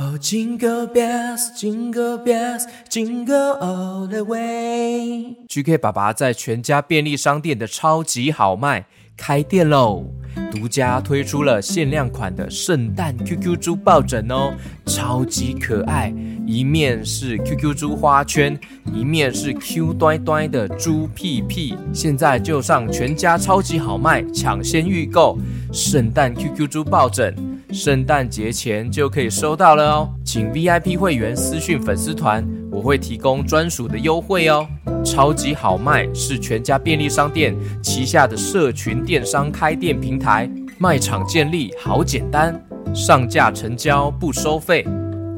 Oh, jingle bells, jingle bells, jingle all the way. GK 爸爸在全家便利商店的超级好卖开店喽！独家推出了限量款的圣诞 QQ 猪抱枕哦，超级可爱，一面是 QQ 猪花圈，一面是 Q 端端的猪屁屁。现在就上全家超级好卖，抢先预购圣诞 QQ 猪抱枕，圣诞节前就可以收到了哦。请 VIP 会员私讯粉丝团，我会提供专属的优惠哦。超级好卖是全家便利商店旗下的社群电商开店平台，卖场建立好简单，上架成交不收费，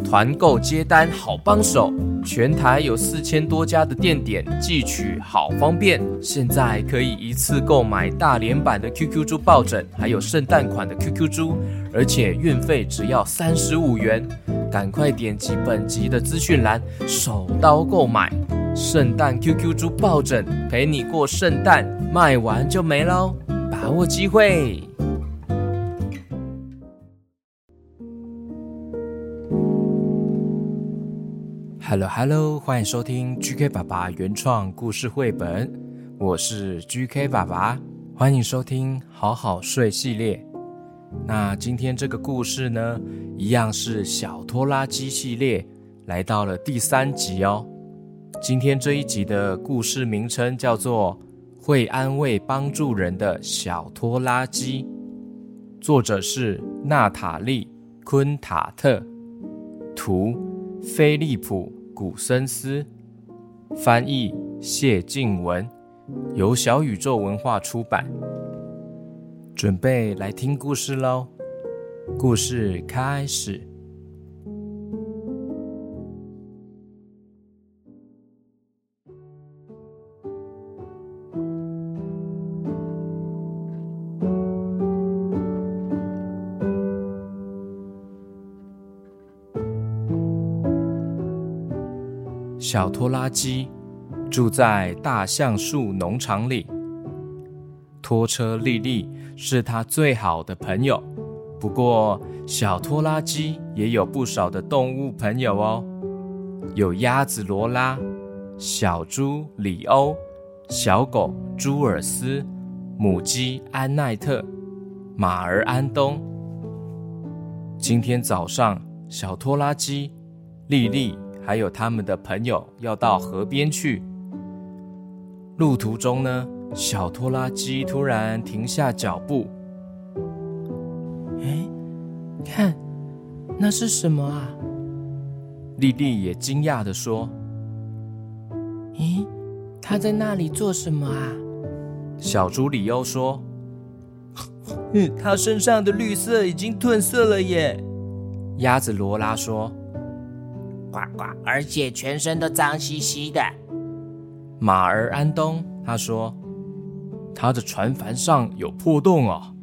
团购接单好帮手，全台有四千多家的店点，寄取好方便。现在可以一次购买大连版的 QQ 猪抱枕，还有圣诞款的 QQ 猪，而且运费只要三十五元。赶快点击本集的资讯栏，手刀购买。圣诞 QQ 猪抱枕陪你过圣诞，卖完就没喽，把握机会。Hello Hello，欢迎收听 GK 爸爸原创故事绘本，我是 GK 爸爸，欢迎收听好好睡系列。那今天这个故事呢，一样是小拖拉机系列，来到了第三集哦。今天这一集的故事名称叫做《会安慰帮助人的小拖拉机》，作者是娜塔莉·昆塔特，图菲利普·古森思，翻译谢静文，由小宇宙文化出版。准备来听故事喽！故事开始。小拖拉机住在大橡树农场里。拖车莉莉是他最好的朋友，不过小拖拉机也有不少的动物朋友哦，有鸭子罗拉、小猪里欧、小狗朱尔斯、母鸡安奈特、马儿安东。今天早上，小拖拉机莉莉还有他们的朋友要到河边去，路途中呢。小拖拉机突然停下脚步。哎，看，那是什么啊？丽丽也惊讶的说：“咦，他在那里做什么啊？”小猪里欧说：“嗯，他身上的绿色已经褪色了耶。”鸭子罗拉说：“呱呱，而且全身都脏兮兮的。”马儿安东他说。他的船帆上有破洞啊！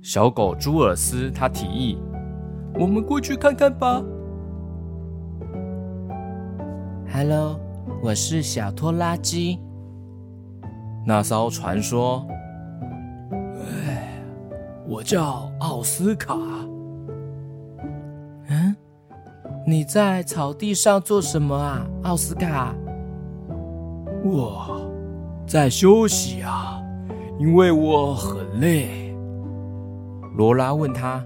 小狗朱尔斯他提议：“我们过去看看吧。” Hello，我是小拖拉机。那艘船说：“哎，我叫奥斯卡。”你在草地上做什么啊，奥斯卡？我在休息啊。因为我很累，罗拉问他：“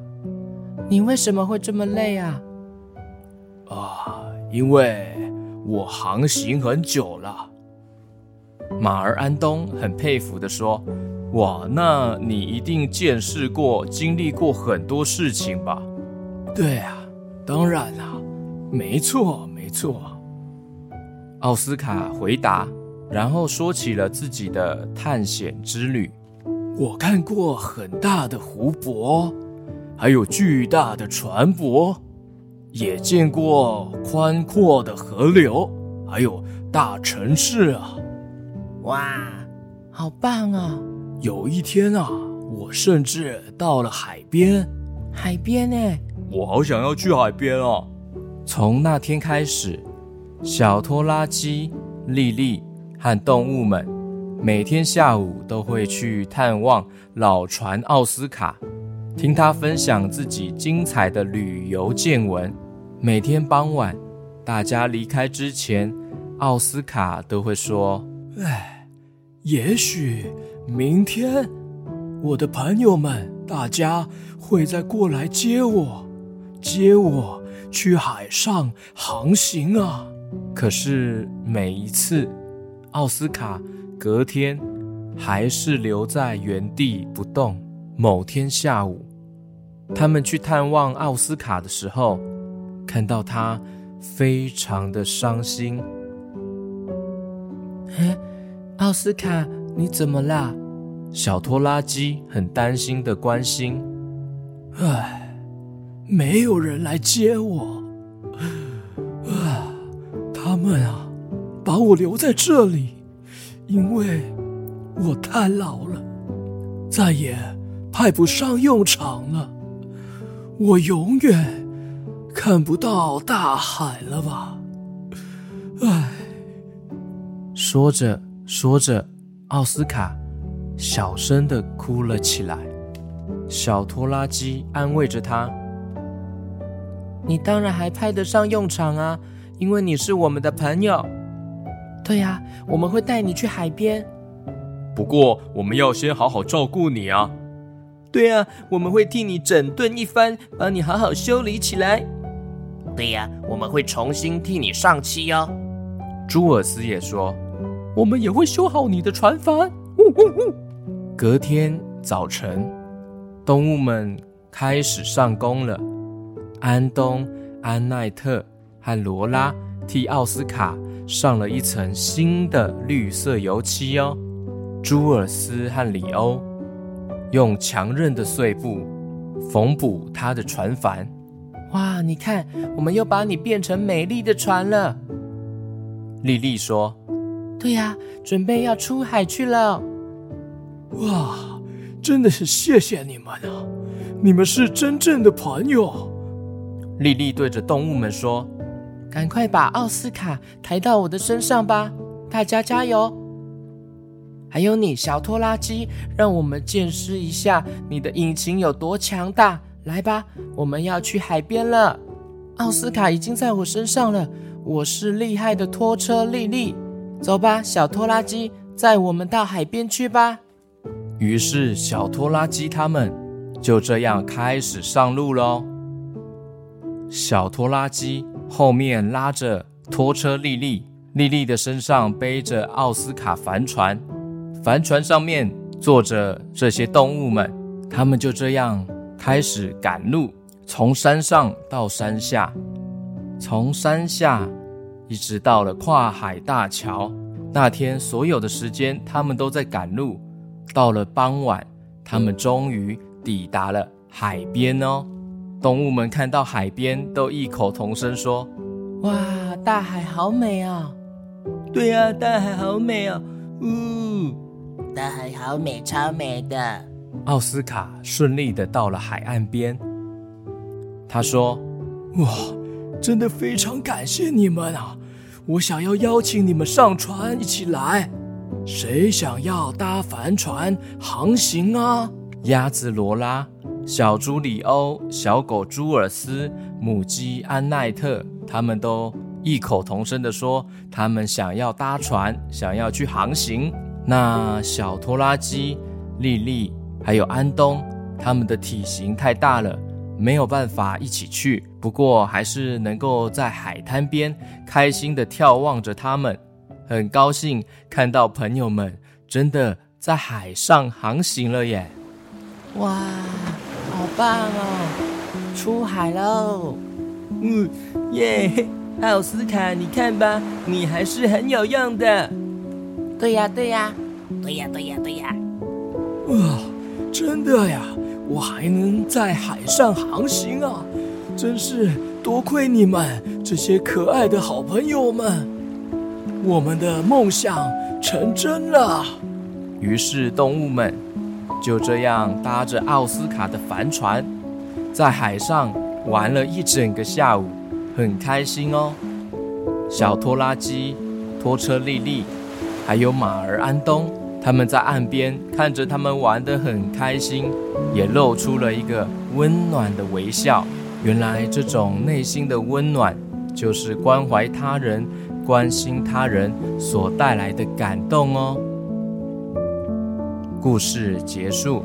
你为什么会这么累啊？”“啊，因为我航行很久了。”马儿安东很佩服的说：“哇，那你一定见识过、经历过很多事情吧？”“对啊，当然啦，没错，没错。”奥斯卡回答。然后说起了自己的探险之旅。我看过很大的湖泊，还有巨大的船舶，也见过宽阔的河流，还有大城市啊！哇，好棒啊！有一天啊，我甚至到了海边。海边呢？我好想要去海边啊！从那天开始，小拖拉机莉莉。和动物们每天下午都会去探望老船奥斯卡，听他分享自己精彩的旅游见闻。每天傍晚，大家离开之前，奥斯卡都会说：“哎，也许明天我的朋友们大家会再过来接我，接我去海上航行啊。”可是每一次，奥斯卡隔天还是留在原地不动。某天下午，他们去探望奥斯卡的时候，看到他非常的伤心。哎，奥斯卡，你怎么啦？小拖拉机很担心的关心。唉，没有人来接我。啊，他们啊，把我留在这里，因为我太老了，再也派不上用场了。我永远看不到大海了吧？唉。说着说着，奥斯卡小声的哭了起来。小拖拉机安慰着他：“你当然还派得上用场啊，因为你是我们的朋友。对呀，我们会带你去海边。不过我们要先好好照顾你啊。对呀，我们会替你整顿一番，帮你好好修理起来。对呀，我们会重新替你上漆哦。”朱尔斯也说。我们也会修好你的船帆。隔天早晨，动物们开始上工了。安东、安奈特和罗拉替奥斯卡上了一层新的绿色油漆哦。朱尔斯和里欧用强韧的碎布缝补他的船帆。哇，你看，我们又把你变成美丽的船了。丽丽说。对呀，准备要出海去了。哇，真的是谢谢你们啊！你们是真正的朋友。丽丽对着动物们说：“赶快把奥斯卡抬到我的身上吧，大家加油！还有你，小拖拉机，让我们见识一下你的引擎有多强大。来吧，我们要去海边了。奥斯卡已经在我身上了，我是厉害的拖车丽丽。”走吧，小拖拉机，载我们到海边去吧。于是，小拖拉机他们就这样开始上路喽。小拖拉机后面拉着拖车丽丽，丽丽的身上背着奥斯卡帆船，帆船上面坐着这些动物们。他们就这样开始赶路，从山上到山下，从山下。一直到了跨海大桥那天，所有的时间他们都在赶路。到了傍晚，他们终于抵达了海边哦。动物们看到海边，都异口同声说：“哇，大海好美啊！”“对呀，大海好美啊！”“呜，大海好美，超美的。”奥斯卡顺利的到了海岸边。他说：“哇。”真的非常感谢你们啊！我想要邀请你们上船一起来，谁想要搭帆船航行啊？鸭子罗拉、小猪里欧、小狗朱尔斯、母鸡安奈特，他们都异口同声地说，他们想要搭船，想要去航行。那小拖拉机莉莉还有安东，他们的体型太大了。没有办法一起去，不过还是能够在海滩边开心的眺望着他们，很高兴看到朋友们真的在海上航行了耶！哇，好棒哦，出海喽！嗯，耶，奥斯卡，你看吧，你还是很有用的。对呀，对呀，对呀，对呀，对呀！哇，真的呀！我还能在海上航行啊！真是多亏你们这些可爱的好朋友们，我们的梦想成真了。于是动物们就这样搭着奥斯卡的帆船，在海上玩了一整个下午，很开心哦。小拖拉机、拖车丽丽，还有马儿安东。他们在岸边看着他们玩得很开心，也露出了一个温暖的微笑。原来这种内心的温暖，就是关怀他人、关心他人所带来的感动哦。故事结束。